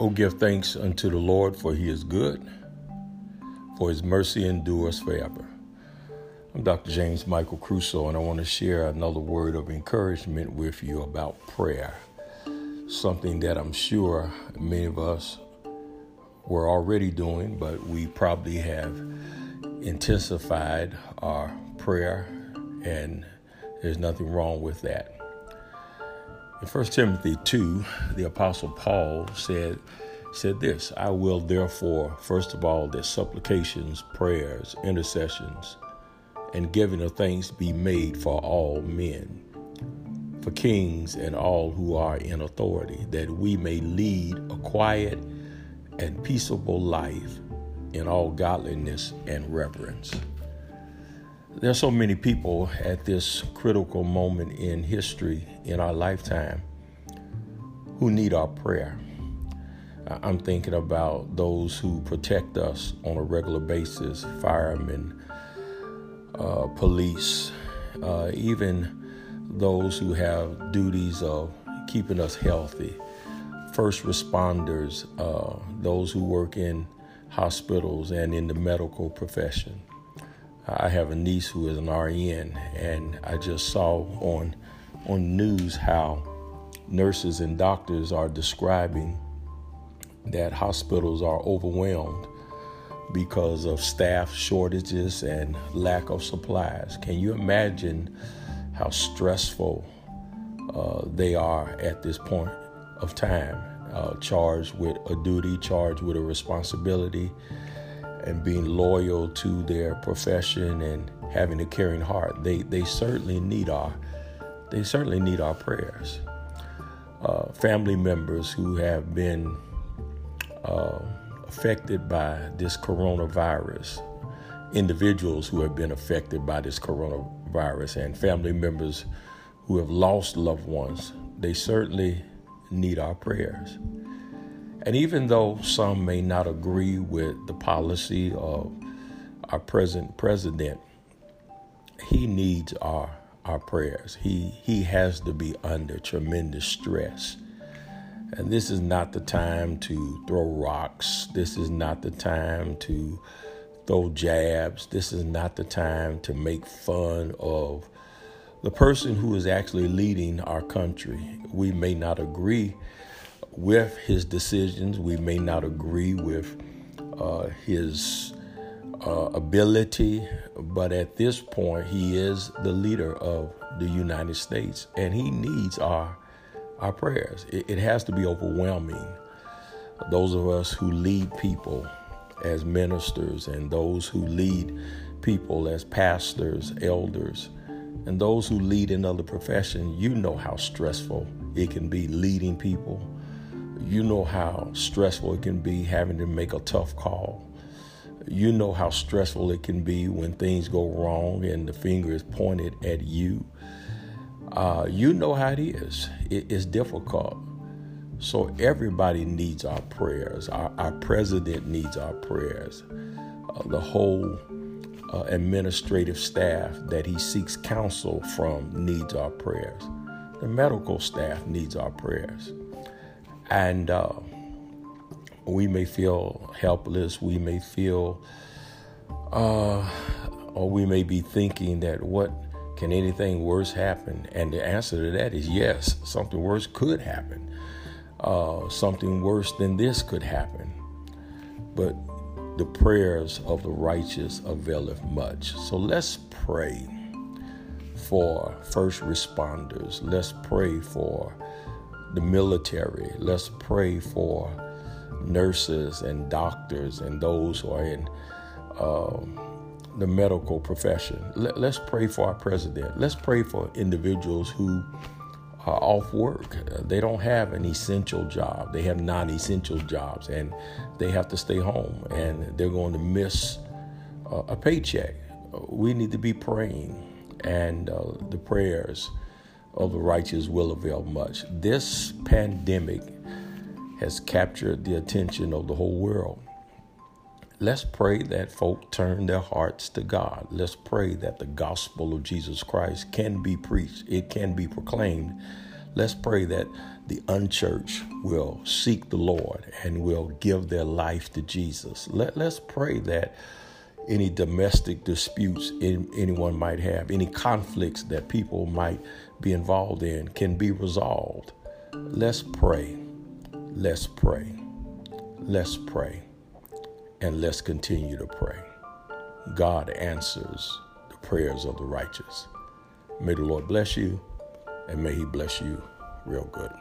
Oh, give thanks unto the Lord, for he is good, for his mercy endures forever. I'm Dr. James Michael Crusoe, and I want to share another word of encouragement with you about prayer. Something that I'm sure many of us were already doing, but we probably have intensified our prayer, and there's nothing wrong with that. In 1 Timothy 2, the Apostle Paul said, said this I will therefore, first of all, that supplications, prayers, intercessions, and giving of thanks be made for all men, for kings and all who are in authority, that we may lead a quiet and peaceable life in all godliness and reverence. There are so many people at this critical moment in history in our lifetime who need our prayer. I'm thinking about those who protect us on a regular basis firemen, uh, police, uh, even those who have duties of keeping us healthy, first responders, uh, those who work in hospitals and in the medical profession. I have a niece who is an RN, and I just saw on on news how nurses and doctors are describing that hospitals are overwhelmed because of staff shortages and lack of supplies. Can you imagine how stressful uh, they are at this point of time? Uh, charged with a duty, charged with a responsibility, and being loyal to their profession and having a caring heart. They they certainly need our they certainly need our prayers. Uh, family members who have been uh, affected by this coronavirus, individuals who have been affected by this coronavirus, and family members who have lost loved ones, they certainly need our prayers. And even though some may not agree with the policy of our present president, he needs our our prayers. He he has to be under tremendous stress. And this is not the time to throw rocks. This is not the time to throw jabs. This is not the time to make fun of the person who is actually leading our country. We may not agree with his decisions. We may not agree with uh, his uh, ability, but at this point, he is the leader of the United States, and he needs our our prayers. It, it has to be overwhelming. Those of us who lead people as ministers, and those who lead people as pastors, elders, and those who lead in other professions, you know how stressful it can be leading people. You know how stressful it can be having to make a tough call you know how stressful it can be when things go wrong and the finger is pointed at you. Uh, you know how it is. It is difficult. So everybody needs our prayers. Our, our president needs our prayers. Uh, the whole uh, administrative staff that he seeks counsel from needs our prayers. The medical staff needs our prayers. And uh, we may feel helpless, we may feel, uh, or we may be thinking that what can anything worse happen? And the answer to that is yes, something worse could happen. Uh, something worse than this could happen. But the prayers of the righteous availeth much. So let's pray for first responders. Let's pray for the military. Let's pray for nurses and doctors and those who are in um, the medical profession. Let, us pray for our president. Let's pray for individuals who are off work. They don't have an essential job. They have non-essential jobs, and they have to stay home, and they're going to miss uh, a paycheck. We need to be praying, and uh, the prayers of the righteous will avail much. This pandemic has captured the attention of the whole world. Let's pray that folk turn their hearts to God. Let's pray that the gospel of Jesus Christ can be preached, it can be proclaimed. Let's pray that the unchurched will seek the Lord and will give their life to Jesus. Let, let's pray that any domestic disputes in, anyone might have, any conflicts that people might be involved in can be resolved. Let's pray. Let's pray. Let's pray. And let's continue to pray. God answers the prayers of the righteous. May the Lord bless you and may He bless you real good.